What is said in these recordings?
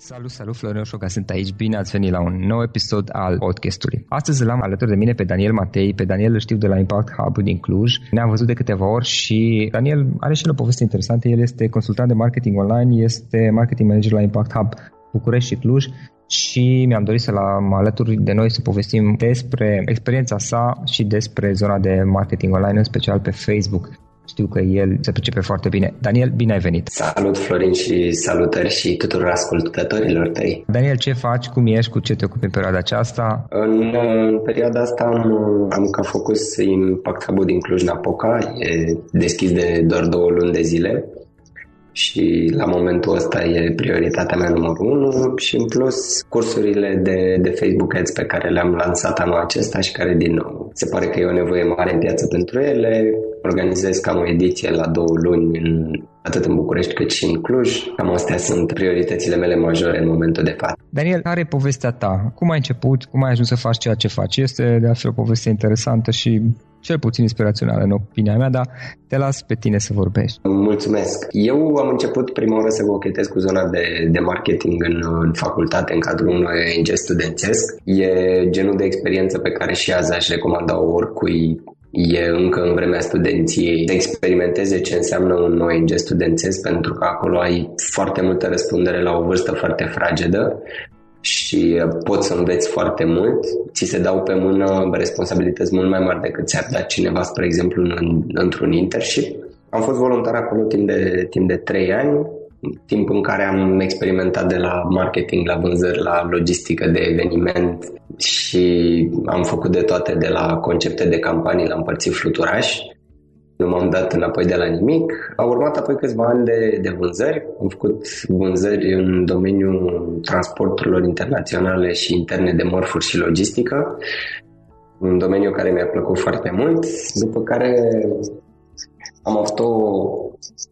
Salut, salut, Florin Oșoga, sunt aici. Bine ați venit la un nou episod al podcastului. Astăzi l-am alături de mine pe Daniel Matei. Pe Daniel îl știu de la Impact Hub din Cluj. Ne-am văzut de câteva ori și Daniel are și el o poveste interesantă. El este consultant de marketing online, este marketing manager la Impact Hub București și Cluj și mi-am dorit să-l am alături de noi să povestim despre experiența sa și despre zona de marketing online, în special pe Facebook. Știu că el se pricepe foarte bine. Daniel, bine ai venit! Salut, Florin, și salutări și tuturor ascultătorilor tăi! Daniel, ce faci? Cum ești? Cu ce te ocupi în perioada aceasta? În, în perioada asta am, am ca focus Impact Hub din Cluj-Napoca. E deschis de doar două luni de zile și la momentul ăsta e prioritatea mea numărul unu și în plus cursurile de, de Facebook Ads pe care le-am lansat anul acesta și care din nou se pare că e o nevoie mare în piață pentru ele. Organizez cam o ediție la două luni în, atât în București cât și în Cluj. Cam astea sunt prioritățile mele majore în momentul de față. Daniel, care e povestea ta? Cum ai început? Cum ai ajuns să faci ceea ce faci? Este de altfel o poveste interesantă și cel puțin inspirațională în opinia mea, dar te las pe tine să vorbești. Mulțumesc. Eu am început prima oară să cochetez cu zona de, de marketing în, în facultate, în cadrul unui ONG studențesc. E genul de experiență pe care și azi aș recomanda oricui e încă în vremea studenției să experimenteze ce înseamnă un ONG studențesc pentru că acolo ai foarte multă răspundere la o vârstă foarte fragedă și uh, poți să înveți foarte mult, ți se dau pe mână responsabilități mult mai mari decât ți-ar da cineva, spre exemplu, în, într-un internship. Am fost voluntar acolo timp de, timp de 3 ani, timp în care am experimentat de la marketing, la vânzări, la logistică de eveniment și am făcut de toate, de la concepte de campanii la împărțit fluturași nu m-am dat înapoi de la nimic. Au urmat apoi câțiva ani de, de vânzări. Am făcut vânzări în domeniul transporturilor internaționale și interne de mărfuri și logistică, un domeniu care mi-a plăcut foarte mult, după care am avut o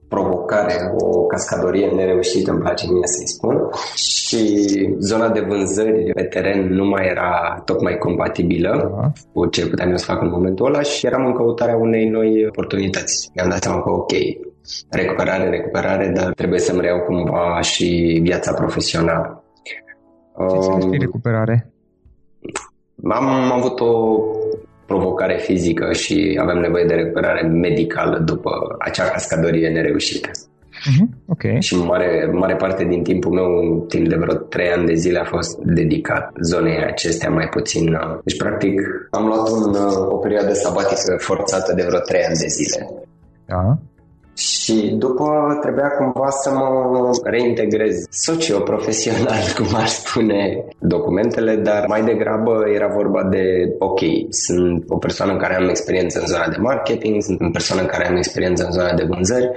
provocare, o cascadorie nereușită, îmi place mie să-i spun, și zona de vânzări pe teren nu mai era tocmai compatibilă uh-huh. cu ce puteam eu să fac în momentul ăla și eram în căutarea unei noi oportunități. Mi-am dat seama că ok, recuperare, recuperare, dar trebuie să-mi reiau cumva și viața profesională. Ce um, recuperare? Am, am avut o provocare fizică și aveam nevoie de recuperare medicală după acea cascadorie nereușită. Uh-huh. Okay. Și mare, mare parte din timpul meu, timp de vreo 3 ani de zile, a fost dedicat zonei acestea mai puțin. Uh, deci, practic, am luat un, uh, o perioadă sabatică forțată de vreo 3 ani de zile. Da. Și după trebuia cumva să mă reintegrez socio-profesional, cum ar spune documentele, dar mai degrabă era vorba de, ok, sunt o persoană în care am experiență în zona de marketing, sunt o persoană în care am experiență în zona de vânzări,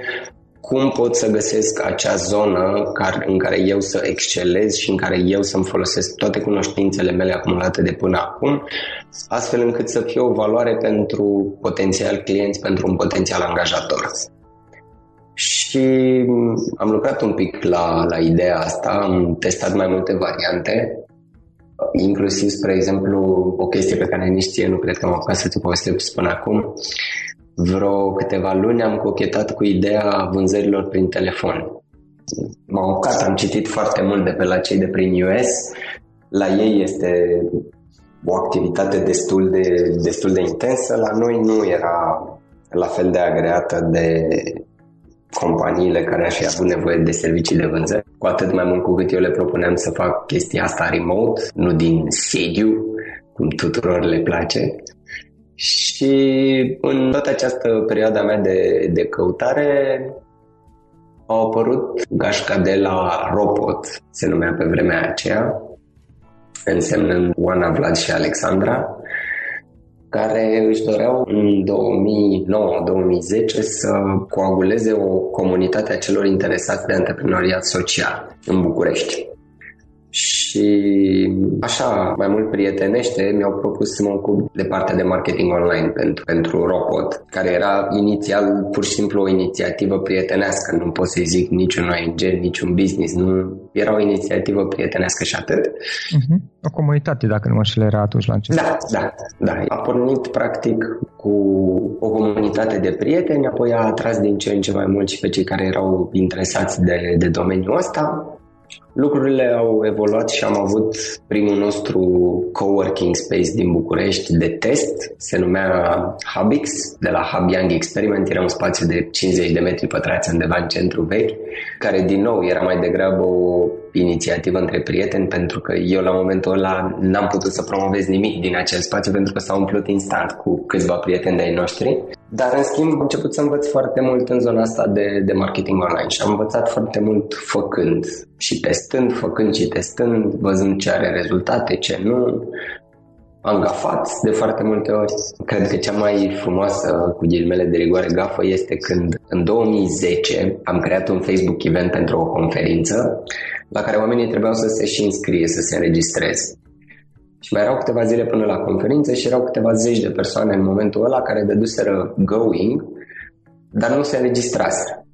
cum pot să găsesc acea zonă în care eu să excelez și în care eu să-mi folosesc toate cunoștințele mele acumulate de până acum, astfel încât să fie o valoare pentru potențial clienți, pentru un potențial angajator. Și am lucrat un pic la, la ideea asta, am testat mai multe variante, inclusiv, spre exemplu, o chestie pe care nici ție nu cred că am apucat să ți povestesc până acum. Vreo câteva luni am cochetat cu ideea vânzărilor prin telefon. M-am apucat, am citit foarte mult de pe la cei de prin US. La ei este o activitate destul de, destul de intensă, la noi nu era la fel de agreată de companiile care aș fi avut nevoie de servicii de vânzări, cu atât mai mult cu cât eu le propuneam să fac chestia asta remote, nu din sediu, cum tuturor le place. Și în toată această perioadă mea de, de căutare au apărut gașca de la Robot, se numea pe vremea aceea, însemnând Oana, Vlad și Alexandra, care își doreau în 2009-2010 să coaguleze o comunitate a celor interesați de antreprenoriat social în București și așa, mai mult prietenește, mi-au propus să mă ocup de partea de marketing online pentru, pentru Robot, care era inițial pur și simplu o inițiativă prietenească, nu pot să-i zic niciun ONG, niciun business, nu era o inițiativă prietenească și atât. Uh-huh. O comunitate, dacă nu mă știu, era atunci la început. Da, da, da. A pornit practic cu o comunitate de prieteni, apoi a atras din ce în ce mai mult și pe cei care erau interesați de, de domeniul ăsta Lucrurile au evoluat și am avut primul nostru coworking space din București de test, se numea Hubix, de la Hub Young Experiment, era un spațiu de 50 de metri pătrați undeva în centru vechi, care din nou era mai degrabă o inițiativă între prieteni, pentru că eu la momentul ăla n-am putut să promovez nimic din acel spațiu pentru că s-a umplut instant cu câțiva prieteni de ai noștri. Dar, în schimb, am început să învăț foarte mult în zona asta de, de marketing online și am învățat foarte mult făcând și testând, făcând și testând, văzând ce are rezultate, ce nu. Am gafat de foarte multe ori. Cred că cea mai frumoasă, cu ghilimele de rigoare, gafă este când în 2010 am creat un Facebook event pentru o conferință la care oamenii trebuiau să se și înscrie, să se înregistreze. Și mai erau câteva zile până la conferință și erau câteva zeci de persoane în momentul ăla care dăduseră going, dar nu se înregistraseră.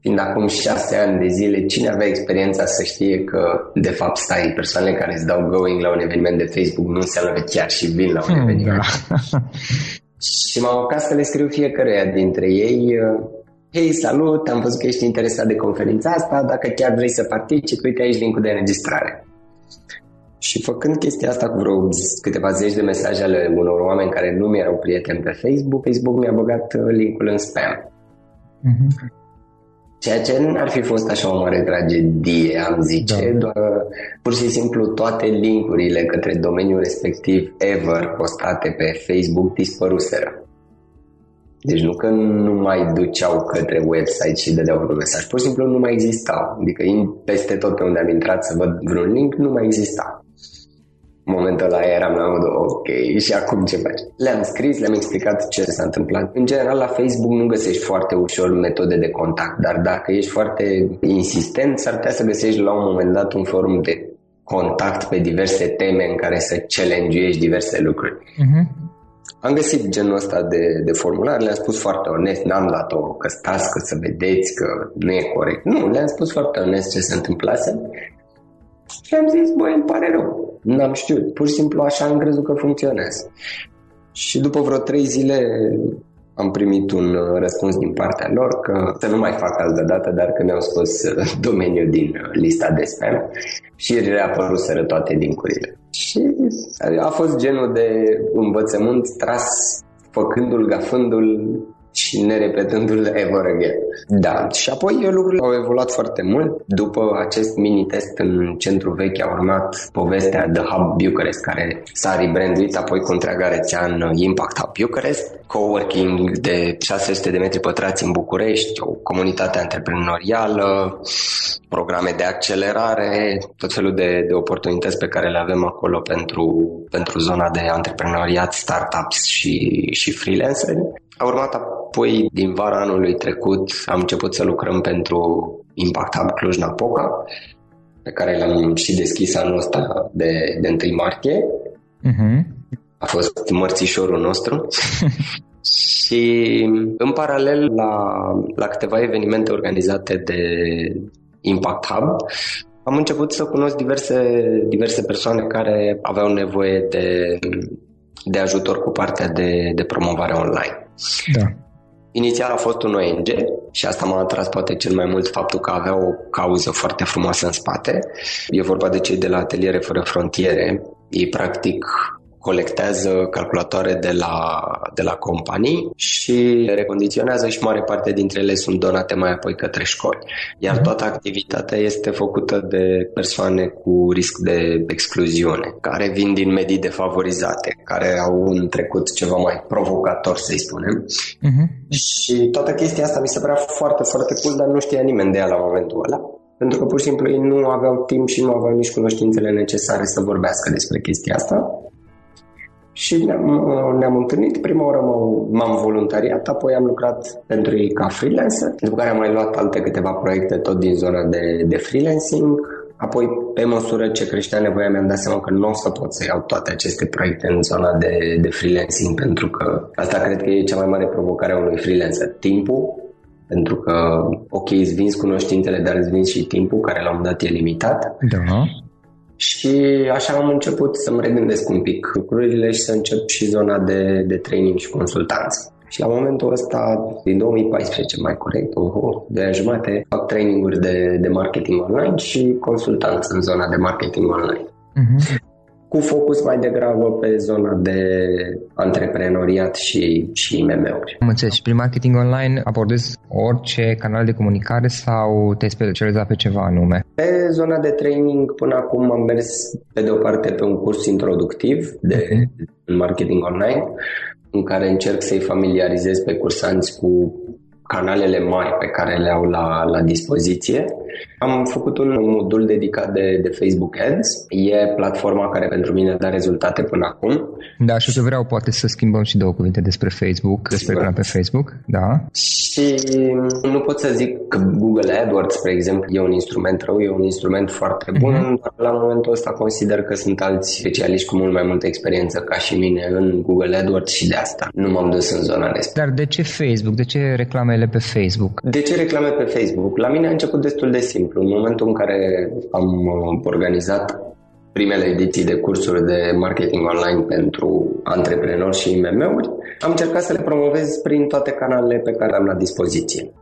Fiind acum șase ani de zile, cine avea experiența să știe că, de fapt, stai, persoanele care îți dau going la un eveniment de Facebook nu înseamnă că chiar și vin la un hmm, eveniment. Da. Și m-am apucat să le scriu fiecăruia dintre ei Hei, salut, am văzut că ești interesat de conferința asta, dacă chiar vrei să participi, uite aici linkul de înregistrare. Și făcând chestia asta cu vreo câteva zeci de mesaje ale unor oameni care nu mi-erau prieteni pe Facebook, Facebook mi-a băgat uh, linkul în spam. Mm-hmm. Ceea ce nu ar fi fost așa o mare tragedie, am zice, da. doar pur și simplu toate linkurile către domeniul respectiv ever postate pe Facebook dispăruseră. Deci nu că nu mai duceau către website și dădeau un mesaj, pur și simplu nu mai exista. Adică peste tot pe unde am intrat să văd vreun link, nu mai exista. În momentul ăla eram la modul, ok, și acum ce faci? Le-am scris, le-am explicat ce s-a întâmplat. În general, la Facebook nu găsești foarte ușor metode de contact, dar dacă ești foarte insistent, s-ar putea să găsești la un moment dat un forum de contact pe diverse teme în care să challenge diverse lucruri. Uh-huh. Am găsit genul ăsta de, de formular, le-am spus foarte onest, n-am dat-o că stați, că să vedeți că nu e corect. Nu, le-am spus foarte onest ce se întâmplase și am zis, băi, îmi pare rău, n-am știut, pur și simplu așa am crezut că funcționează. Și după vreo trei zile am primit un răspuns din partea lor că să nu mai fac altă dată, dar că mi-au scos domeniul din lista de spam și reapăruseră toate linkurile. Și a fost genul de învățământ tras făcându-l, gafându-l și nerepetându-l ever again. Da, și apoi lucrurile au evoluat foarte mult. După acest mini-test în centru vechi a urmat povestea The Hub Bucharest, care s-a rebranduit apoi cu întreaga rețea în Impact Hub Bucharest, coworking de 600 de metri pătrați în București, o comunitate antreprenorială, programe de accelerare, tot felul de, de oportunități pe care le avem acolo pentru, pentru zona de antreprenoriat, startups și, și freelanceri. A urmat apoi, din vara anului trecut, am început să lucrăm pentru Impact Hub Cluj-Napoca, pe care l-am și deschis anul ăsta de, de 1 martie. Uh-huh. A fost mărțișorul nostru. și în paralel la, la câteva evenimente organizate de Impact Hub, am început să cunosc diverse, diverse persoane care aveau nevoie de, de ajutor cu partea de, de promovare online. Da. Inițial a fost un ONG și asta m-a atras poate cel mai mult faptul că avea o cauză foarte frumoasă în spate. E vorba de cei de la Ateliere Fără Frontiere. Ei practic colectează calculatoare de la, de la companii și le recondiționează și mare parte dintre ele sunt donate mai apoi către școli. Iar mhm. toată activitatea este făcută de persoane cu risc de excluziune, care vin din medii defavorizate, care au un trecut ceva mai provocator, să-i spunem. Uh-huh. Și toată chestia asta mi se părea foarte, foarte cool, dar nu știa nimeni de ea la momentul ăla pentru că pur și simplu ei nu aveau timp și nu aveau nici cunoștințele necesare să vorbească despre chestia asta. Și ne-am, ne-am întâlnit, prima oară m-am voluntariat, apoi am lucrat pentru ei ca freelancer, după care am mai luat alte câteva proiecte tot din zona de, de freelancing, Apoi, pe măsură ce creștea nevoia, mi-am dat seama că nu o să pot să iau toate aceste proiecte în zona de, de freelancing, pentru că asta cred că e cea mai mare provocare a unui freelancer. Timpul, pentru că, ok, îți vinzi cunoștințele, dar îți vinzi și timpul, care la un dat e limitat. Da. Și așa am început să-mi regândesc un pic lucrurile și să încep și zona de, de training și consultanță. Și la momentul ăsta, din 2014 mai corect, oho, de ani jumate, fac traininguri de, de marketing online și consultanță în zona de marketing online. Uh-huh cu focus mai degrabă pe zona de antreprenoriat și, și IMM-uri. Am înțeles. Și prin marketing online abordezi orice canal de comunicare sau te specializat pe ceva anume? Pe zona de training până acum am mers pe de o parte pe un curs introductiv de uh-huh. marketing online în care încerc să-i familiarizez pe cursanți cu canalele mari pe care le au la, la dispoziție. Am făcut un modul dedicat de, de Facebook Ads. E platforma care pentru mine dă rezultate până acum. Da, și o să vreau poate să schimbăm și două cuvinte despre Facebook, despre plan pe Facebook, da. Și nu pot să zic că Google AdWords, spre exemplu, e un instrument rău, e un instrument foarte bun, uh-huh. dar la momentul ăsta consider că sunt alți specialiști cu mult mai multă experiență ca și mine în Google AdWords și de asta nu m-am dus în zona respectivă. Dar de ce Facebook? De ce reclamele pe Facebook? De ce reclame pe Facebook? La mine a început destul de simplu. În momentul în care am uh, organizat primele ediții de cursuri de marketing online pentru antreprenori și IMM-uri, am încercat să le promovez prin toate canalele pe care am la dispoziție.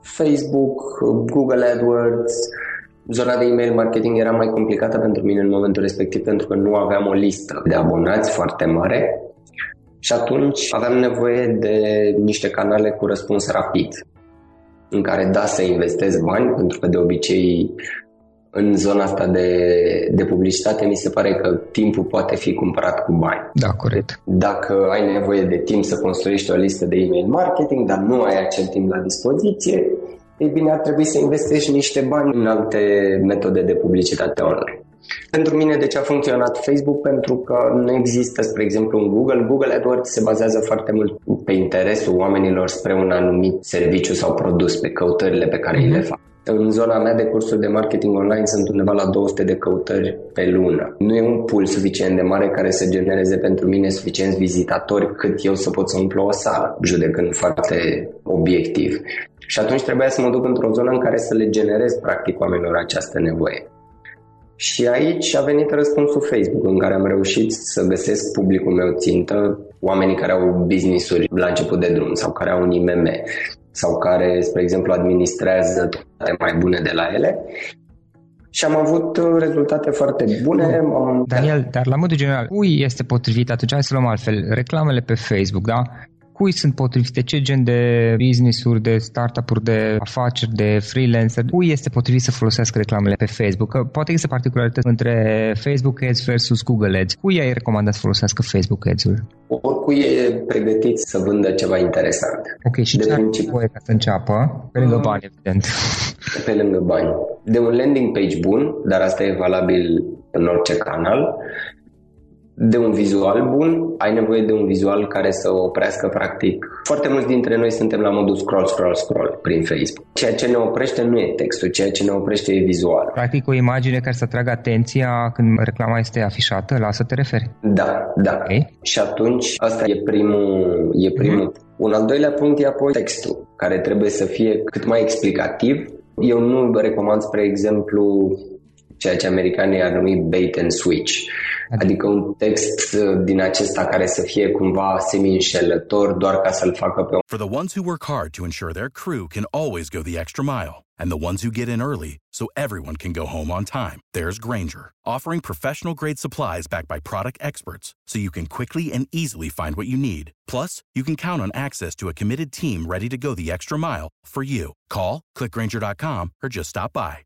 Facebook, Google AdWords, Zona de email marketing era mai complicată pentru mine în momentul respectiv pentru că nu aveam o listă de abonați foarte mare și atunci aveam nevoie de niște canale cu răspuns rapid în care da să investez bani pentru că de obicei în zona asta de, de publicitate mi se pare că timpul poate fi cumpărat cu bani. Da, corect. Dacă ai nevoie de timp să construiești o listă de email marketing, dar nu ai acel timp la dispoziție, ei bine, ar trebui să investești niște bani în alte metode de publicitate online. Pentru mine, de ce a funcționat Facebook? Pentru că nu există, spre exemplu, în Google. Google AdWords se bazează foarte mult pe interesul oamenilor spre un anumit serviciu sau produs, pe căutările pe care mm-hmm. le fac. În zona mea de cursuri de marketing online sunt undeva la 200 de căutări pe lună. Nu e un pool suficient de mare care să genereze pentru mine suficienți vizitatori cât eu să pot să umplu o sală, judecând foarte obiectiv. Și atunci trebuia să mă duc într-o zonă în care să le generez practic oamenilor această nevoie. Și aici a venit răspunsul Facebook, în care am reușit să găsesc publicul meu țintă, oamenii care au business-uri la început de drum sau care au un IMM sau care, spre exemplu, administrează toate mai bune de la ele. Și am avut rezultate foarte bune. Daniel, dar la modul general, cui este potrivit atunci? Hai să luăm altfel. Reclamele pe Facebook, da? Cui sunt potrivite, ce gen de business-uri, de startup-uri, de afaceri, de freelancer, cui este potrivit să folosească reclamele pe Facebook? Că poate există particularități între Facebook Ads versus Google Ads. Cui ai recomandat să folosească Facebook Ads-ul? Oricui e pregătit să vândă ceva interesant. Ok, și de ce principiu... are ca să înceapă? Pe lângă bani, evident. Pe lângă bani. De un landing page bun, dar asta e valabil în orice canal, de un vizual bun, ai nevoie de un vizual care să oprească practic. Foarte mulți dintre noi suntem la modul scroll, scroll, scroll prin Facebook. Ceea ce ne oprește nu e textul, ceea ce ne oprește e vizual. Practic o imagine care să atragă atenția când reclama este afișată, la asta te referi? Da, da. Okay. Și atunci asta e primul, e primul. Mm-hmm. Un al doilea punct e apoi textul, care trebuie să fie cât mai explicativ. Eu nu recomand, spre exemplu, ceea ce americanii ar numi bait and switch Adică un text uh, din acesta care să fie cumva semi-înșelător doar ca să-l facă pe For the ones who work hard to ensure their crew can always go the extra mile and the ones who get in early so everyone can go home on time, there's Granger, offering professional grade supplies backed by product experts so you can quickly and easily find what you need. Plus, you can count on access to a committed team ready to go the extra mile for you. Call, clickgranger.com, or just stop by.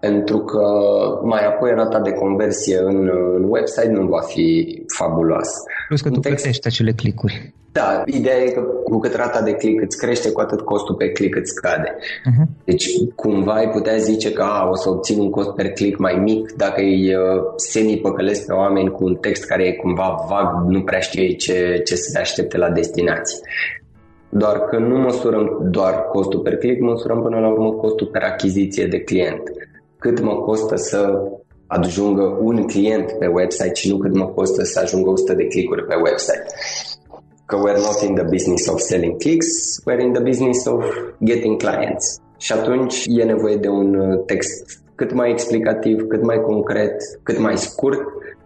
Pentru că mai apoi rata de conversie în, în website nu va fi fabuloasă. Plus că tu text... plătești acele clicuri. Da, ideea e că cu cât rata de click îți crește, cu atât costul pe click îți scade. Uh-huh. Deci cumva ai putea zice că a, o să obțin un cost per click mai mic dacă îi uh, semi-păcălesc pe oameni cu un text care e cumva vag, nu prea știe ce, ce să se aștepte la destinație. Doar că nu măsurăm doar costul per click, măsurăm până la urmă costul per achiziție de client cât mă costă să ajungă un client pe website și nu cât mă costă să ajungă 100 de clicuri pe website. Că we're not in the business of selling clicks, we're in the business of getting clients. Și atunci e nevoie de un uh, text cât mai explicativ, cât mai concret, cât mai scurt.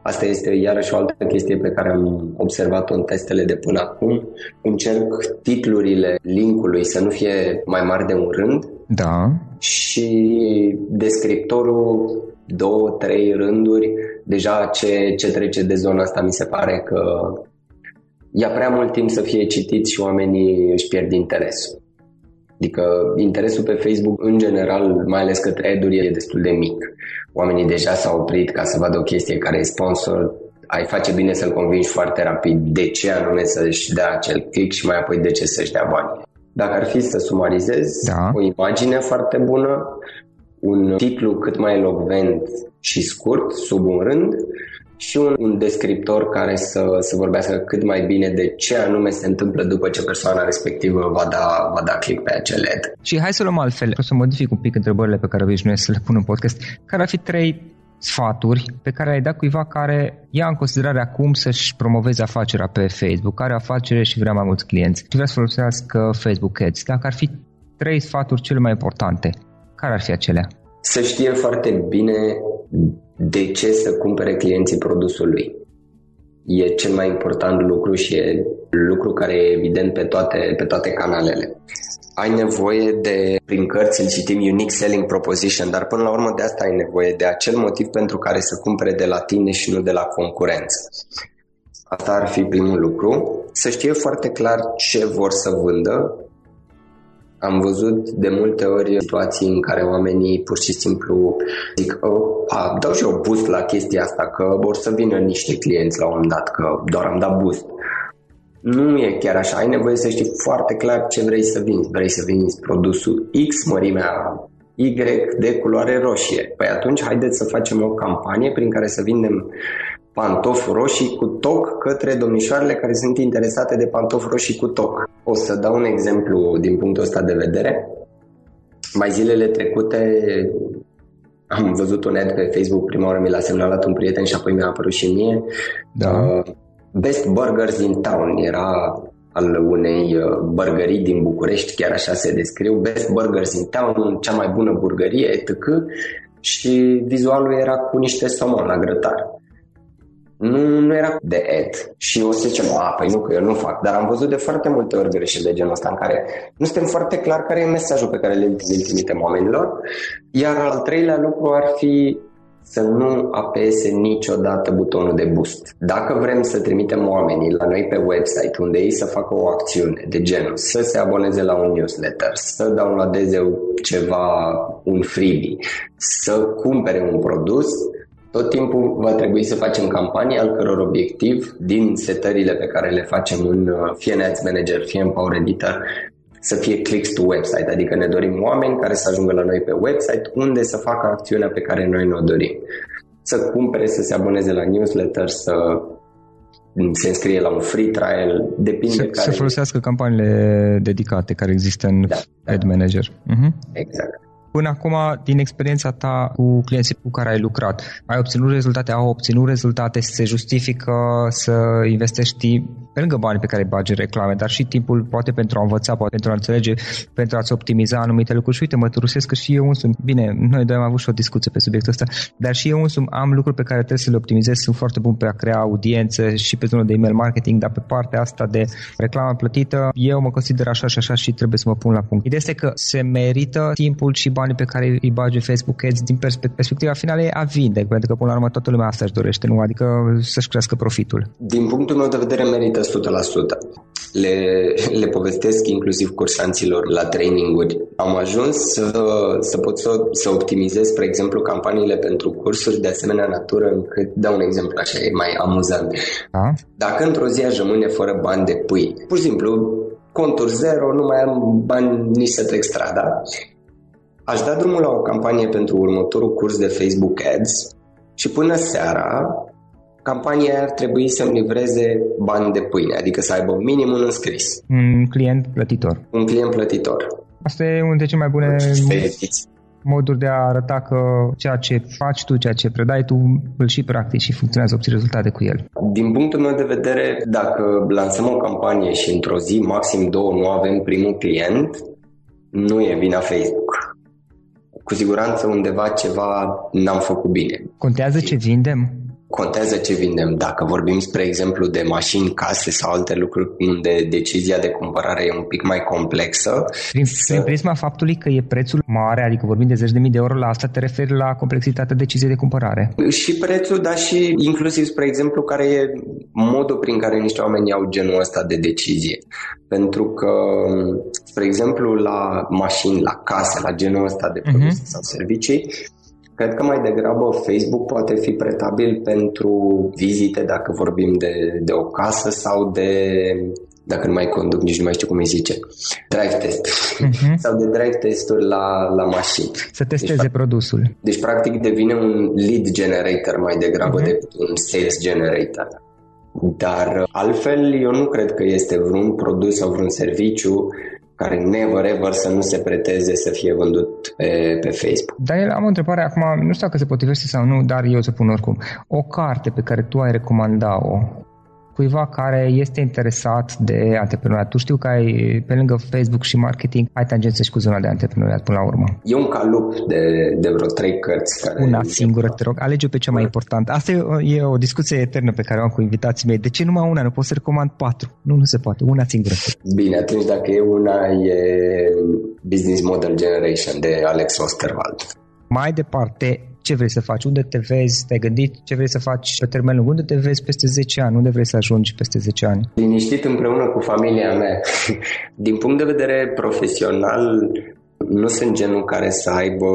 Asta este iarăși o altă chestie pe care am observat-o în testele de până acum. Încerc titlurile linkului să nu fie mai mari de un rând. Da și descriptorul două, trei rânduri, deja ce, ce trece de zona asta mi se pare că ia prea mult timp să fie citit și oamenii își pierd interesul. Adică interesul pe Facebook în general, mai ales către ad e destul de mic. Oamenii deja s-au oprit ca să vadă o chestie care e sponsor, ai face bine să-l convingi foarte rapid de ce anume să-și dea acel click și mai apoi de ce să-și dea bani. Dacă ar fi să sumarizez, da. o imagine foarte bună, un titlu cât mai elocvent și scurt, sub un rând, și un, un descriptor care să, să vorbească cât mai bine de ce anume se întâmplă după ce persoana respectivă va da, va da click pe acel ad. Și hai să luăm altfel, o să modific un pic întrebările pe care obișnuiesc să le pun în podcast. Care ar fi trei sfaturi pe care ai dat cuiva care ia în considerare acum să-și promoveze afacerea pe Facebook, care afacere și vrea mai mulți clienți și vrea să folosească Facebook Ads. Dacă ar fi trei sfaturi cele mai importante, care ar fi acelea? Să știe foarte bine de ce să cumpere clienții produsul lui. E cel mai important lucru și e lucru care e evident pe toate, pe toate canalele. Ai nevoie de, prin cărți îl citim Unique Selling Proposition, dar până la urmă de asta ai nevoie de acel motiv pentru care să cumpere de la tine și nu de la concurență. Asta ar fi primul lucru. Să știe foarte clar ce vor să vândă, am văzut de multe ori situații în care oamenii pur și simplu zic oh, a, dau și eu boost la chestia asta că vor să vină niște clienți la un moment dat, că doar am dat boost. Nu e chiar așa, ai nevoie să știi foarte clar ce vrei să vinzi. Vrei să vinzi produsul X mărimea Y de culoare roșie. Păi atunci haideți să facem o campanie prin care să vindem pantofi roșii cu toc către domnișoarele care sunt interesate de pantofi roșii cu toc. O să dau un exemplu din punctul ăsta de vedere. Mai zilele trecute am văzut un ad pe Facebook, prima oară mi l-a semnalat un prieten și apoi mi-a apărut și mie. Da. Uh, Best Burgers in Town era al unei uh, burgerii din București, chiar așa se descriu, Best Burgers in Town, cea mai bună burgerie, etc. Și vizualul era cu niște somon la grătar nu, nu era de ed. Și o să zicem, a, păi nu, că eu nu fac. Dar am văzut de foarte multe ori greșeli de genul ăsta în care nu suntem foarte clar care e mesajul pe care le îl trimitem oamenilor. Iar al treilea lucru ar fi să nu apese niciodată butonul de boost. Dacă vrem să trimitem oamenii la noi pe website unde ei să facă o acțiune de genul să se aboneze la un newsletter, să downloadeze ceva, un freebie, să cumpere un produs, tot timpul va trebui să facem campanii al căror obiectiv din setările pe care le facem în uh, fie în Ads Manager, fie în Power Editor, să fie clicks to website, adică ne dorim oameni care să ajungă la noi pe website unde să facă acțiunea pe care noi ne-o dorim. Să cumpere, să se aboneze la newsletter, să se înscrie la un free trial, depinde să, care... Să folosească campaniile dedicate care există în da, Ad Manager. Uh-huh. Exact. Până acum, din experiența ta cu clienții cu care ai lucrat, ai obținut rezultate, au obținut rezultate, se justifică să investești pe lângă banii pe care îi bagi reclame, dar și timpul poate pentru a învăța, poate pentru a înțelege, pentru a-ți optimiza anumite lucruri. Și uite, mă trusesc că și eu însumi, bine, noi doi am avut și o discuție pe subiectul ăsta, dar și eu însumi am lucruri pe care trebuie să le optimizez, sunt foarte bun pe a crea audiențe și pe zona de email marketing, dar pe partea asta de reclamă plătită, eu mă consider așa și așa și trebuie să mă pun la punct. Ideea este că se merită timpul și banii pe care îi bagi Facebook Ads din perspectiva finală e a vinde, pentru că până la urmă toată lumea asta își dorește, nu? Adică să-și crească profitul. Din punctul meu de vedere merită 100%. Le, le povestesc inclusiv cursanților la traininguri. Am ajuns să, să pot să, să optimizez, spre exemplu, campaniile pentru cursuri de asemenea natură încât, dau un exemplu așa, e mai amuzant. Da? Dacă într-o zi aș rămâne fără bani de pâine, pur și simplu, conturi zero, nu mai am bani nici să trec strada, Aș da drumul la o campanie pentru următorul curs de Facebook Ads și până seara campania ar trebui să-mi livreze bani de pâine, adică să aibă minim un înscris. Un client plătitor. Un client plătitor. Asta e unul dintre cele mai bune moduri de a arăta că ceea ce faci tu, ceea ce predai tu, îl și practici și funcționează, obții rezultate cu el. Din punctul meu de vedere, dacă lansăm o campanie și într-o zi, maxim două, nu avem primul client, nu e vina Facebook cu siguranță undeva ceva n-am făcut bine. Contează ce vindem? Contează ce vindem. Dacă vorbim, spre exemplu, de mașini, case sau alte lucruri unde decizia de cumpărare e un pic mai complexă. Prin, să... prin prisma faptului că e prețul mare, adică vorbim de zeci de mii de euro, la asta te referi la complexitatea deciziei de cumpărare. Și prețul, dar și inclusiv, spre exemplu, care e modul prin care niște oameni iau genul ăsta de decizie. Pentru că, spre exemplu, la mașini, la case, la genul ăsta de produse uh-huh. sau servicii, Cred că mai degrabă Facebook poate fi pretabil pentru vizite dacă vorbim de, de o casă sau de dacă nu mai conduc, nici nu mai știu cum îi zice, drive test uh-huh. sau de drive testuri la, la mașini. Să testeze deci, produsul. Deci practic devine un lead generator mai degrabă uh-huh. decât un sales generator. Dar altfel eu nu cred că este vreun produs sau vreun serviciu care never ever să nu se preteze să fie vândut pe, pe Facebook. Daniel, am o întrebare acum, nu știu dacă se potrivește sau nu, dar eu să pun oricum. O carte pe care tu ai recomanda-o cuiva care este interesat de antreprenoriat. Tu știu că ai, pe lângă Facebook și marketing, ai tangențe și cu zona de antreprenoriat până la urmă. E un calup de, de vreo trei cărți. Care Una singură, te rog, alege pe cea mai importantă. Asta e o, e o discuție eternă pe care o am cu invitații mei. De ce numai una? Nu pot să recomand patru. Nu, nu se poate. Una singură. Bine, atunci dacă e una, e Business Model Generation de Alex Osterwald. Mai departe, ce vrei să faci, unde te vezi, te-ai gândit ce vrei să faci pe termen lung, unde te vezi peste 10 ani, unde vrei să ajungi peste 10 ani. Liniștit împreună cu familia mea. Din punct de vedere profesional, nu sunt genul care să aibă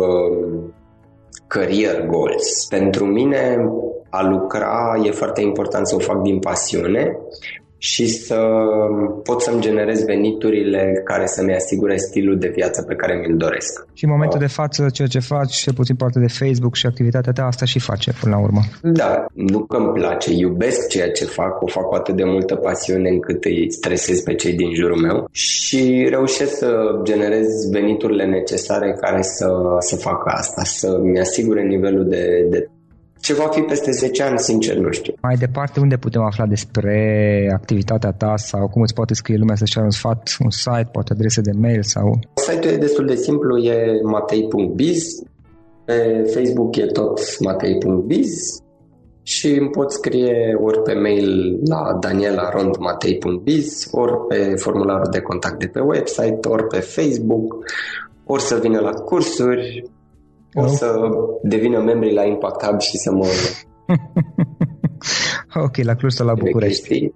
career goals. Pentru mine, a lucra e foarte important să o fac din pasiune și să pot să-mi generez veniturile care să-mi asigure stilul de viață pe care mi-l doresc. Și în momentul de față, ceea ce faci, cel puțin parte de Facebook și activitatea ta, asta și face până la urmă. Da, nu că îmi place, iubesc ceea ce fac, o fac cu atât de multă pasiune încât îi stresez pe cei din jurul meu și reușesc să generez veniturile necesare care să, să facă asta, să-mi asigure nivelul de, de ce va fi peste 10 ani, sincer, nu știu. Mai departe, unde putem afla despre activitatea ta sau cum îți poate scrie lumea să-și un sfat, un site, poate adrese de mail sau... Site-ul e destul de simplu, e matei.biz, pe Facebook e tot matei.biz și îmi pot scrie ori pe mail la danielarondmatei.biz, ori pe formularul de contact de pe website, ori pe Facebook, ori să vină la cursuri, o să devină membri la Impact Hub și să mă... ok, la Cluj sau la București.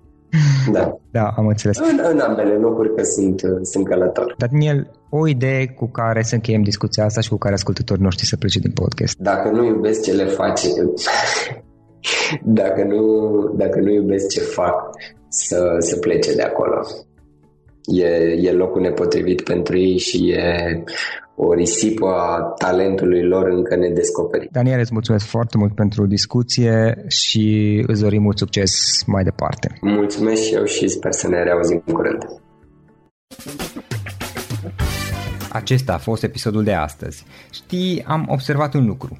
Da. Da, am înțeles. În, în ambele locuri că sunt, sunt călător. Daniel, o idee cu care să încheiem discuția asta și cu care ascultătorii noștri să plece din podcast. Dacă nu iubesc ce le face, dacă nu, dacă nu iubesc ce fac, să, să plece de acolo. E, e locul nepotrivit pentru ei și e o risipă a talentului lor încă nedescoperit. Daniel, îți mulțumesc foarte mult pentru discuție și îți dorim mult succes mai departe. Mulțumesc și eu și sper să ne reauzim curând. Acesta a fost episodul de astăzi. Știi, am observat un lucru.